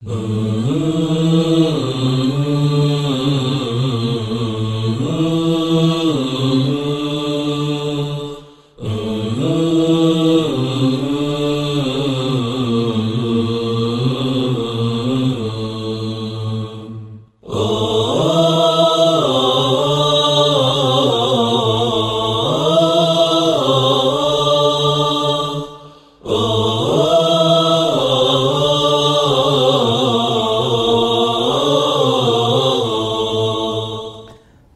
嗯。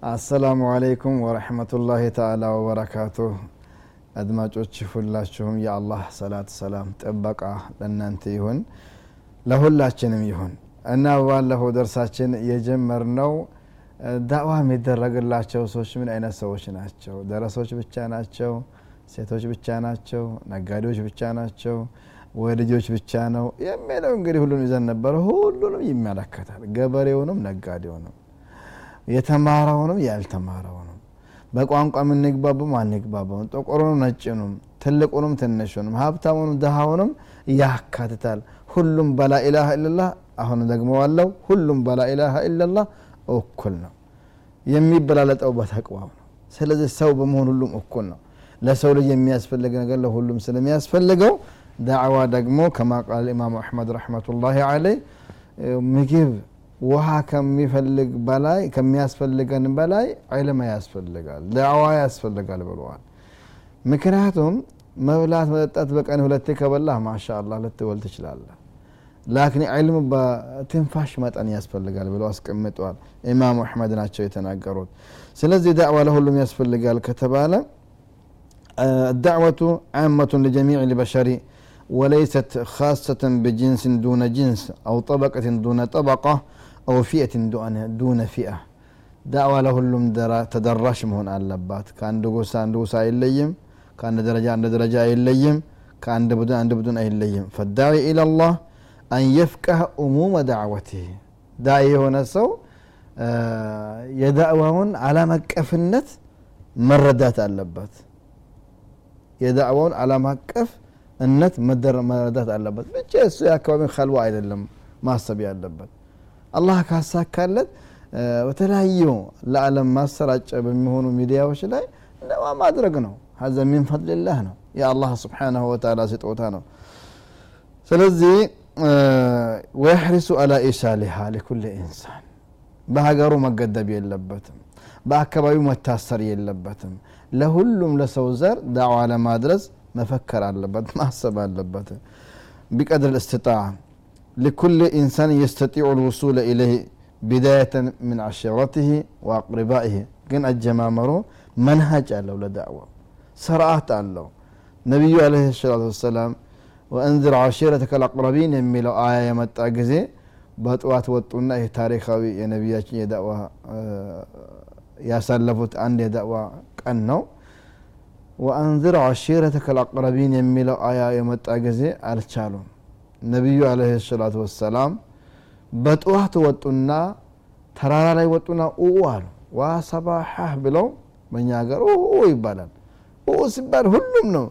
አሰላሙ አለይኩም ወረሕመቱላሂ ተዓላ ወበረካቱህ። አድማጮች ሁላችሁም የአላህ ሰላት ሰላም ጥበቃ ለእናንተ ይሁን ለሁላችንም ይሁን። እና ባለፈው ደርሳችን የጀመርነው ዳዕዋ የሚደረግላቸው ሰዎች ምን አይነት ሰዎች ናቸው? ደረሶች ብቻ ናቸው? ሴቶች ብቻ ናቸው? ነጋዴዎች ብቻ ናቸው? ወይ ልጆች ብቻ ነው የሚለው እንግዲህ ሁሉም ይዘን ነበረ። ሁሉንም ይመለከታል። ገበሬውንም ነጋዴውንም የተማረውንም ያልተማረውንም በቋንቋ የምንግባቡም አንግባባውን ጥቁሩንም ነጭኑም ትልቁንም ትንሹንም ሀብታሙንም ድሃውንም ያካትታል። ሁሉም በላኢላሃ ኢላላህ አሁን ደግሞ ዋለው ሁሉም በላኢላሃ ኢላላህ እኩል ነው። የሚበላለጠው በተቅዋው ነው። ስለዚህ ሰው በመሆን ሁሉም እኩል ነው። ለሰው ልጅ የሚያስፈልግ ነገር ለሁሉም ስለሚያስፈልገው ዳዕዋ ደግሞ ከማ ቃል ኢማሙ አሕመድ ረሕመቱላሂ አለይ ምግብ ውሃ ከሚፈልግ በላይ ከሚያስፈልገን በላይ ዕልም ያስፈልጋል ዳዕዋ ያስፈልጋል ብለዋል ምክንያቱም መብላት መጠጣት በቀን ሁለቴ ከበላህ ማሻ አላህ ልትወል ትችላለህ ላኪን ዕልም በትንፋሽ መጠን ያስፈልጋል ብለው አስቀምጠዋል ኢማሙ አሕመድ ናቸው የተናገሩት ስለዚህ ዳዕዋ ለሁሉም ያስፈልጋል ከተባለ الدعوة عامة لجميع البشر وليست خاصة بجنس دون جنس أو طبقة دون طبقة አው ፊየትን ዱነ ፊአ ዳዕዋ ለሁሉም ተደራሽ መሆን አለባት ከአንድ ጎሳ አንድ ጎሳ አይለይም ከአንድ ደረጃ አንድ ደረጃ አይለይም ከአንድ ቡድን አንድ ቡድን አይለይም ፈዳዊ ኢላላህ አን የፍቀህ እሙመ ዳዕወትህ ዳኢ የሆነ ሰው የዳዕዋውን ዓለም አቀፍነት መረዳት አለበት የዳዕዋውን ዓለም አቀፍ እነት መረዳት አለበት ብቻ እሱ የአካባቢን ከልዋ አይደለም ማሰብ ያለበት አላህ ካሳካለት በተለያዩ ለዓለም ማሰራጫ በሚሆኑ ሚዲያዎች ላይ ለማ ማድረግ ነው። ሀዘ ሚን ፈድልላህ ነው። የአላህ ስብሓናሁ ወተላ ስጦታ ነው። ስለዚህ ወያሕሪሱ አላ ኢሳሊሃ ሊኩል ኢንሳን። በሀገሩ መገደብ የለበትም። በአካባቢው መታሰር የለበትም። ለሁሉም ለሰው ዘር ዳዕዋ ለማድረስ መፈከር አለበት ማሰብ አለበት። ቢቀድር ልእስትጣዓ لكل إنسان يستطيع الوصول إليه بداية من عشيرته وأقربائه ግን አጀማመሩ መንሃጅ አለው ለዳዕዋ ስርዓት አለው ነቢዩ አለህ ሰላቱ ወሰላም ወእንዝር ዓሺረተከ ልአቅረቢን የሚለው አያ የመጣ ጊዜ በጠዋት ወጡና ይህ ታሪካዊ የነቢያችን የዳዕዋ ያሳለፉት አንድ የዳዕዋ ቀን ነው ወአንዝር ዓሺረተከ ልአቅረቢን የሚለው አያ የመጣ ጊዜ አልቻሉም ነቢዩ አለህ ሰላቱ ወሰላም በጠዋት ወጡና ተራራ ላይ ወጡና ኡኡ አሉ። ዋ ብለው በእኛ ሀገር ኡ ይባላል። ኡ ሲባል ሁሉም ነው።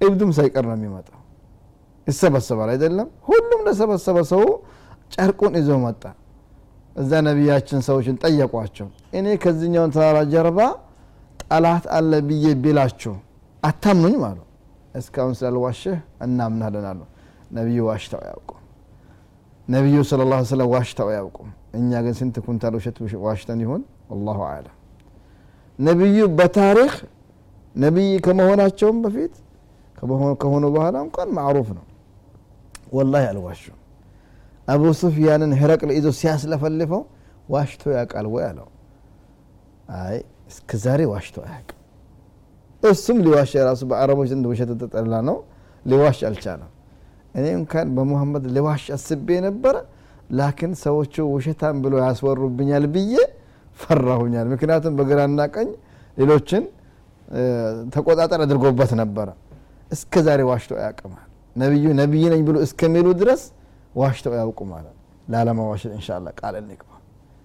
እብዱም ሳይቀር ነው የሚመጣው። ይሰበሰባል አይደለም? ሁሉም ለሰበሰበ ሰው ጨርቁን ይዞ መጣ። እዛ ነቢያችን ሰዎችን ጠየቋቸው። እኔ ከዚኛውን ተራራ ጀርባ ጠላት አለ ብዬ ቢላችሁ አታምኑኝ አሉ። እስካሁን ስላልዋሽህ እናምናለን አሉ ነቢዩ ዋሽተው አያውቁም። ነቢዩ ስለ ላ ስለም ዋሽተው አያውቁም። እኛ ግን ስንት ኩንታል ውሸት ዋሽተን ይሆን አላሁ አለም ነቢዩ በታሪክ ነቢይ ከመሆናቸውም በፊት ከሆኑ በኋላ እንኳን ማዕሩፍ ነው። ወላሂ አልዋሹም። አቡ ሱፊያንን ህረቅል ይዞ ሲያስለፈልፈው ዋሽቶ ያውቃል ወይ አለው። አይ እስከ ዛሬ ዋሽቶ አያውቅም። እሱም ሊዋሽ የራሱ በአረቦች ዘንድ ውሸት ተጠላ ነው። ሊዋሽ አልቻለም እኔ እንኳን በሙሐመድ ሊዋሽ አስቤ ነበረ ላኪን ሰዎቹ ውሸታም ብሎ ያስወሩብኛል ብዬ ፈራሁኛል። ምክንያቱም በግራና ቀኝ ሌሎችን ተቆጣጠር አድርጎበት ነበረ። እስከ ዛሬ ዋሽቶ አያውቅማል ነቢዩ ነቢይ ነኝ ብሎ እስከሚሉ ድረስ ዋሽተው ያውቁ ማለት ላለማዋሸት እንሻላ ቃል እንግባ።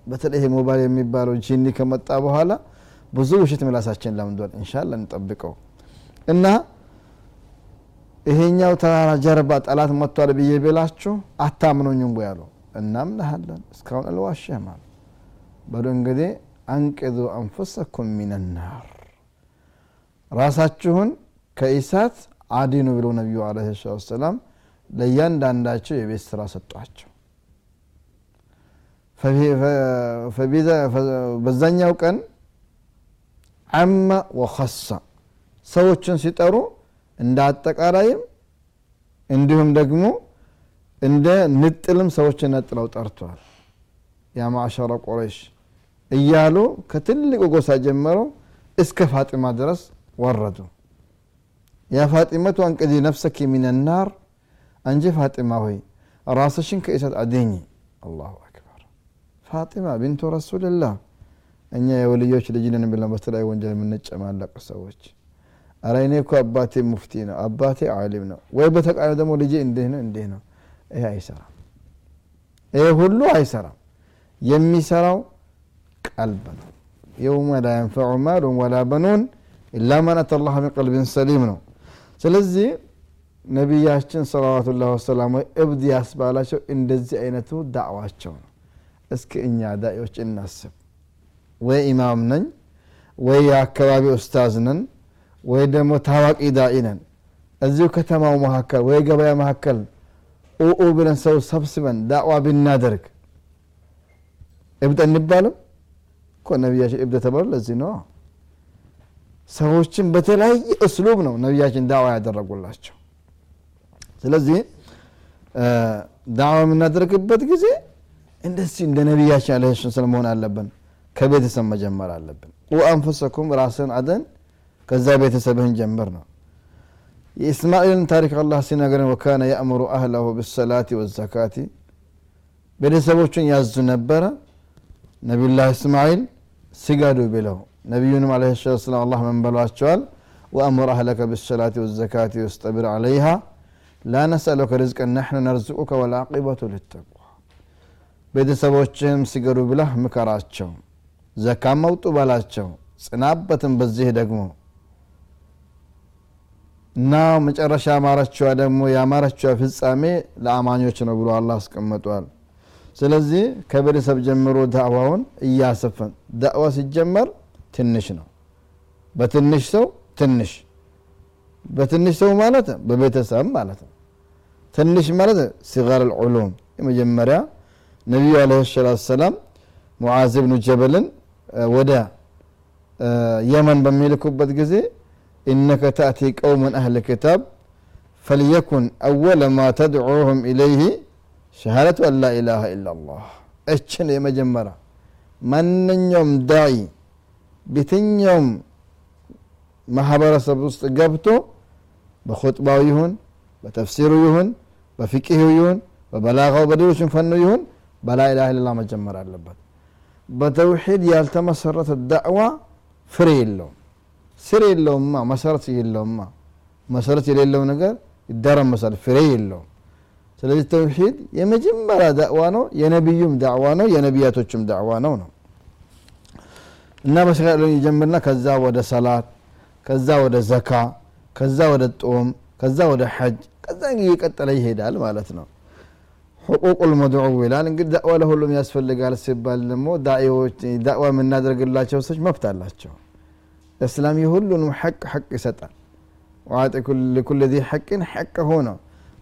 በተለይ ሞባይል የሚባለው ጂኒ ከመጣ በኋላ ብዙ ውሸት ምላሳችን ለምዷል እንሻላ እንጠብቀው። እና ይሄኛው ተራራ ጀርባ ጠላት መጥቷል ብዬ ብላችሁ አታምኑኝም ወይ አሉ እናምናሃለን እስካሁን አልዋሸህም አሉ። በሉ እንግዲህ አንቅዙ አንፉሰኩም ሚንናር ራሳችሁን ከኢሳት አዲኑ ብለው ነቢዩ አለ ሰላት ሰላም ለእያንዳንዳቸው የቤት ስራ ሰጧቸው። በዛኛው ቀን አመ ወኸሳ ሰዎችን ሲጠሩ እንደ አጠቃላይም እንዲሁም ደግሞ እንደ ንጥልም ሰዎችን ነጥለው ጠርተዋል። ያ ማዕሸረ እያሉ ከትልቁ ጎሳ ጀመረው እስከ ፋጢማ ድረስ ወረዱ። ያ ፋጢመቱ አንቅዚ ነፍሰኪ ሚንናር አንጂ ፋጢማ ሆይ ራስሽን ከእሳት አድኝ አላሁ አክበር። ፋጢማ ቢንቱ ረሱልላህ። እኛ የወልዮች ልጅ ብለን በተለያዩ ወንጀል የምንጨማለቅ ሰዎች አረ እኔ እኮ አባቴ ሙፍቲ ነው አባቴ አሊም ነው። ወይ በተቃለ ደግሞ ልጄ እንዲህ ነው እንዲህ ነው። ይሄ አይሰራም። ይሄ ሁሉ አይሰራም። የሚሰራው ቀልብ ነው። የውመ ላ የንፈዑ ማሉን ወላ በኑን ኢላ መን አተ ላህ ምን ቀልብን ሰሊም ነው። ስለዚህ ነቢያችን ሰለዋቱላህ ወሰላሙ እብድ ያስባላቸው እንደዚህ አይነቱ ዳዕዋቸው ነው። እስኪ እኛ ዳኢዎች እናስብ። ወይ ኢማም ነኝ ወይ የአካባቢ ኡስታዝ ነን ወይ ደግሞ ታዋቂ ዳኢ እዚሁ ከተማው መካከል ወይ ገበያ መካከል ኡኡ ብለን ሰው ሰብስበን ዳዕዋ ብናደርግ እብድ እንባልም እኮ ነቢያችን እብድ ተባሉ ለዚህ ነው። ሰዎችን በተለያየ እስሉብ ነው ነቢያችን ዳዕዋ ያደረጉላቸው። ስለዚህ ዳዕዋ የምናደርግበት ጊዜ እንደዚህ እንደ ነቢያችን አለ ሰላም መሆን አለብን። ከቤተሰብ መጀመር አለብን። ወአንፈሰኩም ራስን አደን ከዛ ቤተሰብህን ጀምር ነው። የእስማኤልን ታሪክ አላህ ሲነገረን ወካነ የእምሩ አህለሁ ብሰላቲ ወዘካቲ ቤተሰቦቹን ያዙ ነበረ። ነቢዩላህ እስማኤል ስገዱ ብለው ነቢዩንም አለ ሰላት ሰላም አላህ ምን ወአምር አህለከ ብሰላቲ ወዘካቲ ወስጠቢር አለይሃ ላ ነስአሉከ ናሕኑ ነርዝቁከ ወልዓቂበቱ ልተቅዋ ቤተሰቦችህም ሲገዱ ብለህ ምከራቸው ዘካም መውጡ በላቸው ጽናበትን በዚህ ደግሞ እና መጨረሻ ያማረችዋ ደግሞ ያማረችዋ ፍጻሜ ለአማኞች ነው ብሎ አላህ አስቀምጧል። ስለዚህ ከቤተሰብ ጀምሮ ዳዕዋውን እያሰፈን ዳዕዋ ሲጀመር ትንሽ ነው። በትንሽ ሰው ትንሽ በትንሽ ሰው ማለት በቤተሰብ ማለት ነው። ትንሽ ማለት ሲጋር ልዑሉም የመጀመሪያ ነቢዩ አለ ሰላት ሰላም ሙዓዝ ብኑ ጀበልን ወደ የመን በሚልኩበት ጊዜ إنك تأتي قوما أهل كتاب فليكن أول ما تدعوهم إليه شهادة أن لا إله إلا الله እችን የመጀመሪያ ማንኛውም ዳዒ ቤተኛውም ማህበረሰብ ውስጥ ገብቶ በኹጥባው ይሁን በተፍሲሩ ይሁን በፊቅሁ ይሁን በበላጋው በሌሎችም ፈኑ ይሁን በላ ኢላሃ ኢላላህ መጀመር አለበት በተውሒድ ያልተመሰረተ ዳዕዋ ፍሬ የለውም ስር የለውማ መሰረት የለውማ መሰረት የሌለው ነገር ይደረመሳል ፍሬ የለውም። ስለዚህ ተውሒድ የመጀመሪያ ዳዕዋ ነው የነቢዩም ዳዕዋ ነው የነቢያቶችም ዳዕዋ ነው ነው። እና በስራ ይጀምርና ከዛ ወደ ሰላት ከዛ ወደ ዘካ ከዛ ወደ ጦም ከዛ ወደ ሐጅ ከዛ እየቀጠለ ይሄዳል ማለት ነው። ሕቁቁ ልመድዑ ይላል። እንግዲህ ዳዕዋ ለሁሉም ያስፈልጋል ሲባል ደግሞ ዳዕዋ የምናደርግላቸው ሰዎች መብት አላቸው እስላም የሁሉንም ሐቅ ሐቅ ይሰጣል። ዋጢ ኩል ዚ ሐቅን ሐቅ ሆነ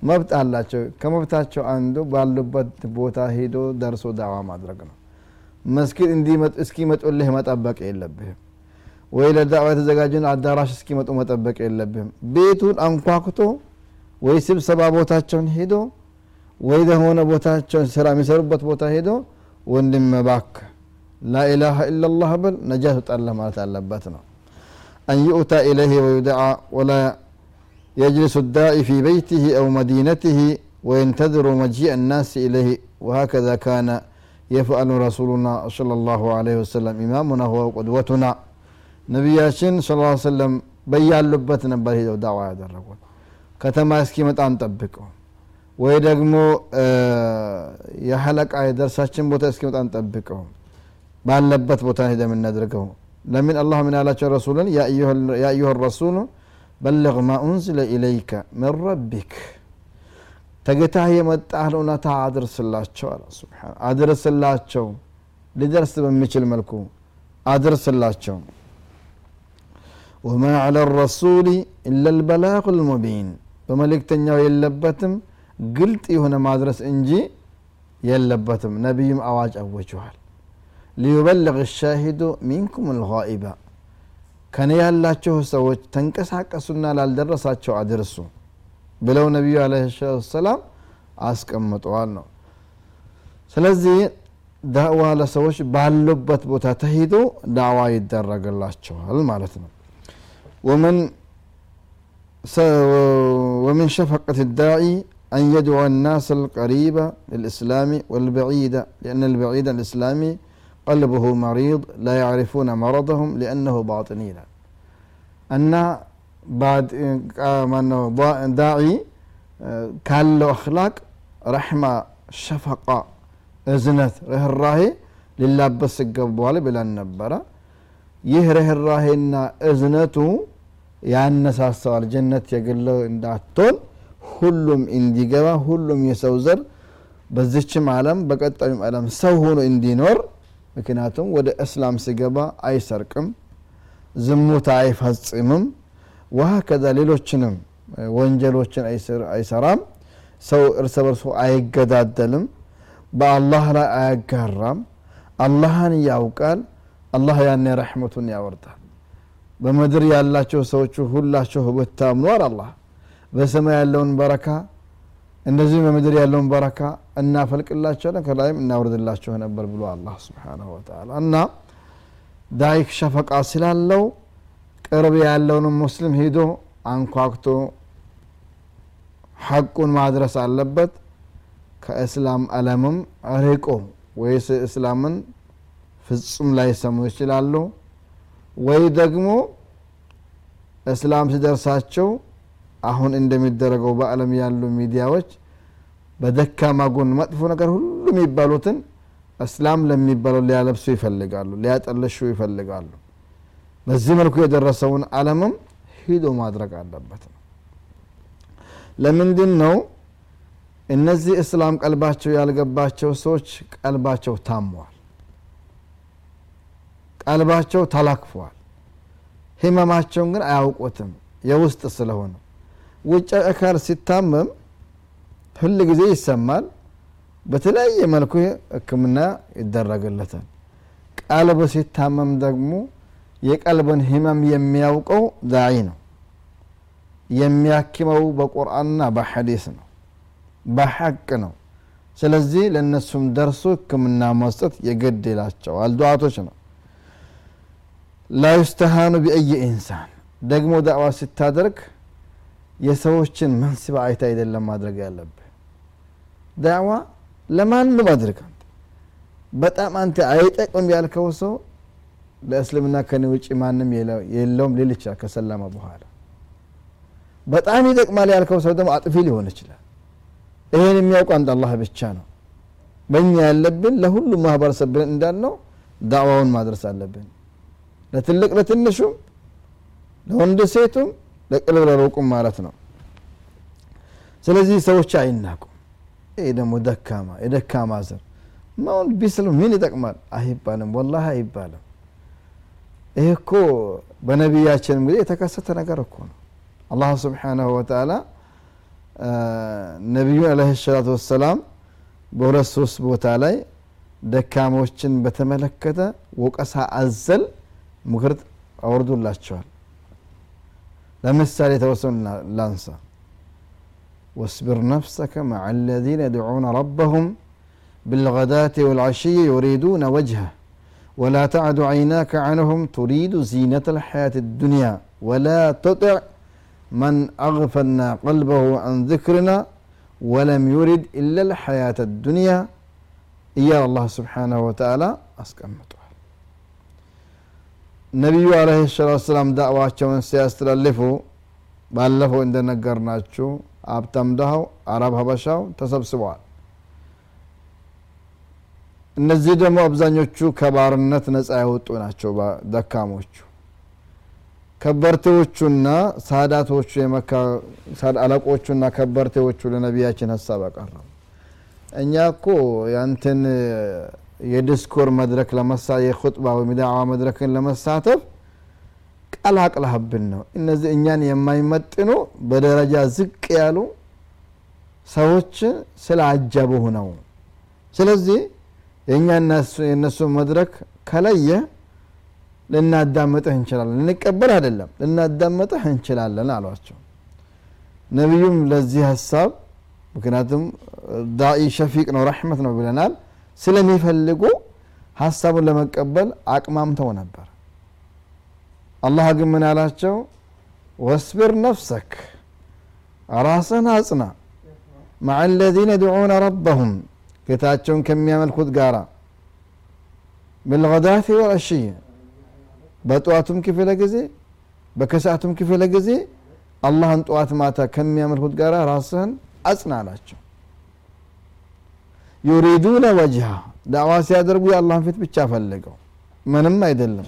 መብት አላቸው። ከመብታቸው አንዱ ባሉበት ቦታ ሄዶ ደርሶ ዳዋ ማድረግ ነው። መስጊድ እስኪመጡልህ መጠበቅ የለብህም። ወይ ለዳዋ የተዘጋጀን አዳራሽ እስኪመጡ መጠበቅ የለብህም። ቤቱን አንኳኩቶ ወይ ስብሰባ ቦታቸውን ሄዶ ወይ ለሆነ ቦታቸውን ስራ የሚሰሩበት ቦታ ሄዶ ወንድም ባክ ላኢላሃ ኢላላህ በል ነጃ ትወጣለህ ማለት አለበት ነው أن يؤتى إليه ويدعى ولا يجلس الداعي في بيته أو مدينته وينتظر مجيء الناس إليه وهكذا كان يفعل رسولنا صلى الله عليه وسلم إمامنا هو قدوتنا ነቢያችን ስ ሰለም በያሉበት ነበር ሄደው ዳዋ ያደረጉት ከተማ እስኪመጣ አንጠብቀው ወይ ደግሞ የሐለቃ የደርሳችን ቦታ እስኪመጣ አንጠብቀው ባለበት ቦታ ሄደ የምናደርገው لمن الله من آلات رسولا يا أيها, يا أيها الرسول بلغ ما أنزل إليك من ربك. تقتها هي مدت أهلنا تعادرس الله شوالا سبحان أدرس الله شو لدرس بمشي الملكو أدرس الله شو وما على الرسول إلا البلاغ المبين بملك تنيو يلبتم قلت هنا ما أدرس إنجي يلبتم نبيهم أواج أوجوهال ሊዩበልግ ሻሂዱ ሚንኩም ልጋኢባ ከኔ ያላቸው ሰዎች ተንቀሳቀሱና ላልደረሳቸው አድርሱ ብለው ነቢዩ አለ ሰላም አስቀምጠዋል ነው ስለዚህ ዳዕዋ ለሰዎች ባሉበት ቦታ ተሂዶ ዳዕዋ ይደረግላቸዋል ማለት ነው ወመን ومن شفقة الداعي أن يدعو الناس القريب للإسلام والبعيد لأن البعيد الإسلامي قلبه مريض لا يعرفون مرضهم لأنه باطني أن بعد داعي كان له أخلاق رحمة شفقة እዝነት ርኅራሄ ሊላበስ ይገባዋል ብለን ነበረ ይህ ርኅራሄና እዝነቱ ያነሳሰዋል ጀነት የግለው እንዳትሆን ሁሉም እንዲገባ ሁሉም የሰው ዘር በዚችም ዓለም በቀጣዩም ዓለም ሰው ሆኖ እንዲኖር ምክንያቱም ወደ እስላም ሲገባ አይሰርቅም ዝሙት አይፈጽምም። ውሃ ከዛ ሌሎችንም ወንጀሎችን አይሰራም። ሰው እርስ በርሱ አይገዳደልም። በአላህ ላይ አያጋራም። አላህን ያውቃል። አላህ ያኔ ረሕመቱን ያወርዳል። በምድር ያላቸው ሰዎቹ ሁላቸው ብታምኗር አላህ በሰማይ ያለውን በረካ እንደዚህም በምድር ያለውን በረካ እናፈልቅላቸዋለን ከላይም እናወርድላቸው ነበር ብሎ አላህ ስብሓናሁ ወተላ እና ዳይክ ሸፈቃ ስላለው ቅርብ ያለውን ሙስሊም ሂዶ አንኳክቶ ሐቁን ማድረስ አለበት። ከእስላም አለምም ርቆ ወይስ እስላምን ፍጹም ላይሰሙ ይችላሉ። ወይ ደግሞ እስላም ሲደርሳቸው አሁን እንደሚደረገው በአለም ያሉ ሚዲያዎች በደካማ ጎን መጥፎ ነገር ሁሉ የሚባሉትን እስላም ለሚባለው ሊያለብሱ ይፈልጋሉ ሊያጠለሹ ይፈልጋሉ። በዚህ መልኩ የደረሰውን አለምም ሂዶ ማድረግ አለበት ነው። ለምንድን ነው እነዚህ እስላም ቀልባቸው ያልገባቸው ሰዎች ቀልባቸው ታሟል? ቀልባቸው ተላክፏል። ህመማቸውን ግን አያውቁትም። የውስጥ ስለሆነ ውጭ አካል ሲታመም ሁል ጊዜ ይሰማል። በተለያየ መልኩ ህክምና ይደረግለታል። ቀልብ ሲታመም ደግሞ የቀልብን ህመም የሚያውቀው ዳዒ ነው። የሚያክመው በቁርአንና በሐዲስ ነው። በሐቅ ነው። ስለዚህ ለእነሱም ደርሶ ህክምና መስጠት የግድ ይላቸዋል። ዱዓቶች ነው። ላ ዩስተሃኑ ቢአይ ኢንሳን። ደግሞ ዳዕዋ ስታደርግ የሰዎችን መንስባ አይታ አይደለም ማድረግ ያለብህ። ዳዕዋ ለማንም አድርግ በጣም አንተ አይጠቅም ያልከው ሰው ለእስልምና ከኔ ውጭ ማንም የለውም ሊል ይችላል ከሰለመ በኋላ። በጣም ይጠቅማል ያልከው ሰው ደግሞ አጥፊ ሊሆን ይችላል። ይሄን የሚያውቁ አንድ አላህ ብቻ ነው። በእኛ ያለብን ለሁሉም ማህበረሰብ ብለን እንዳልነው ዳዕዋውን ማድረስ አለብን። ለትልቅ ለትንሹም ለወንድ ሴቱም ለቅርብ ለሩቁም ማለት ነው። ስለዚህ ሰዎች አይናቁም። ይህ ደግሞ ደካማ የደካማ ዘር። ማሁን ቢስሉ ምን ይጠቅማል? አይባልም ወላሂ አይባልም። ይህ እኮ በነቢያችንም ጊዜ የተከሰተ ነገር እኮ ነው። አላህ ስብሓናሁ ወተላ ነቢዩን አለህ ሰላቱ ወሰላም በሁለት ሶስት ቦታ ላይ ደካሞችን በተመለከተ ወቀሳ አዘል ምክር አወርዶላቸዋል ለምሳሌ የተወሰኑ ላንሳ واصبر نفسك مع الذين يدعون ربهم بالغداة والعشي يريدون وجهه ولا تعد عيناك عنهم تريد زينة الحياة الدنيا ولا تطع من أغفلنا قلبه عن ذكرنا ولم يرد إلا الحياة الدنيا إيا الله سبحانه وتعالى أسكمته ነቢዩ አለህ ሰላት ሰላም ዳዕዋቸውን ሲያስተላልፉ ባለፈው እንደነገርናችሁ ሀብታም ድሃው አረብ ሀበሻው ተሰብስበዋል። እነዚህ ደግሞ አብዛኞቹ ከባርነት ነፃ ያወጡ ናቸው። ደካሞቹ ከበርቴዎቹና ሳዳቶቹ የመካ አለቆቹና ከበርቴዎቹ ለነቢያችን ሀሳብ አቀረቡ። እኛ እኮ ያንተን የዲስኮር መድረክ ለመሳ የኹጥባ ወይም ዳዕዋ መድረክን ለመሳተፍ ቀላቅለህብን ነው። እነዚህ እኛን የማይመጥኑ በደረጃ ዝቅ ያሉ ሰዎችን ስላጀቡህ ነው። ስለዚህ የእኛ የእነሱ መድረክ ከለየ ልናዳምጥህ እንችላለን። ልንቀበል አይደለም ልናዳምጥህ እንችላለን አሏቸው። ነቢዩም ለዚህ ሀሳብ ምክንያቱም ዳኢ ሸፊቅ ነው ረሕመት ነው ብለናል ስለሚፈልጉ ሀሳቡን ለመቀበል አቅማምተው ነበር። አላህ ግን ምን ያላቸው ወስብር ነፍሰክ ራስህን አጽና ማዓ አለዚነ የድዑነ ረበሁም ጌታቸውን ከሚያመልኩት ጋራ ብልገዳፊ ወልአሽይ በጠዋቱም ክፍለ ጊዜ በከሰዓቱም ክፍለ ጊዜ አላህን ጠዋት ማታ ከሚያመልኩት ጋራ ራስህን አጽና አላቸው። ዩሪዱነ ወጅሃ ዳዕዋ ሲያደርጉ የአላህን ፊት ብቻ ፈልገው። ምንም አይደለም።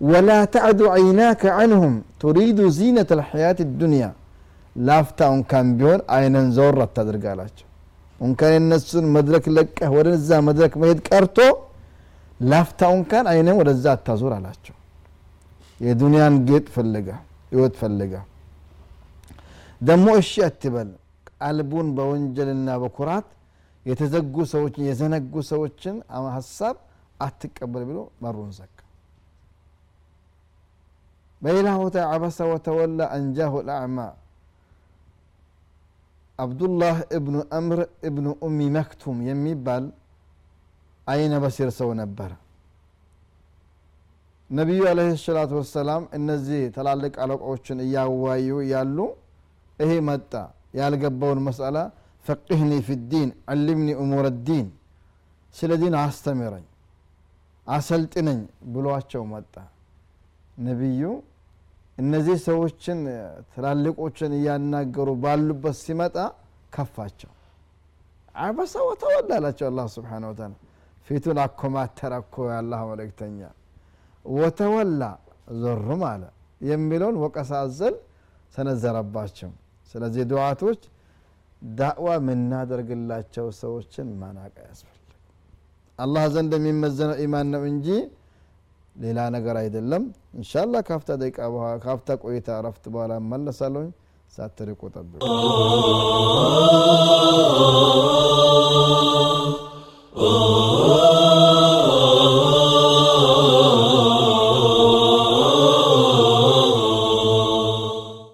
ወላ ተዕዱ ዐይናከ ዐንሁም ቱሪዱ ዚነት ልሐያት ዱንያ ላፍታ እንኳን ቢሆን አይነን ዘወር አታድርግ አላቸው እንኳን የነሱን መድረክ ለቀህ ወደዛ መድረክ መሄድ ቀርቶ ላፍታ እንኳን አይነን ወደዛ አታዞር አላቸው። የዱንያን ጌጥ ፈልጋ ህይወት ፈልጋ። ደግሞ እሺ አትበል ቀልቡን በወንጀልና በኩራት የተዘጉ ሰዎችን የዘነጉ ሰዎችን ሀሳብ አትቀበል ብሎ በሩን ዘጋ። በሌላ ቦታ አበሰ ወተወላ አንጃሁ ልአዕማ አብዱላህ እብኑ አምር እብኑ ኡሚ መክቱም የሚባል አይነ በሲር ሰው ነበረ ነቢዩ አለህ ሰላቱ ወሰላም እነዚህ ትላልቅ አለቆችን እያዋዩ ያሉ ይሄ መጣ ያልገባውን መስአላ ፈቅህኒ ፊ ዲን አልምኒ እሙር ዲን ስለ ዲን አስተምረኝ አሰልጥነኝ ብሏቸው መጣ። ነቢዩ እነዚህ ሰዎችን ትላልቆችን እያናገሩ ባሉበት ሲመጣ ከፋቸው። አበሰ ወተወላ አላቸው አላህ ስብሓን ወተላ ፊቱን አኮማተረ እኮ የአላህ መልእክተኛ። ወተወላ ዞርም አለ የሚለውን ወቀሳ ሰነዘረባቸው ስለዚህ ዱዓቶች ዳዕዋ የምናደርግላቸው ሰዎችን ማናቅ ያስፈልግ አላህ ዘንድ የሚመዘነው ኢማን ነው እንጂ ሌላ ነገር አይደለም እንሻላ ካፍታ ደቂቃ ካፍታ ቆይታ ረፍት በኋላ መለሳለሁኝ ሳትርቁ ጠብቁ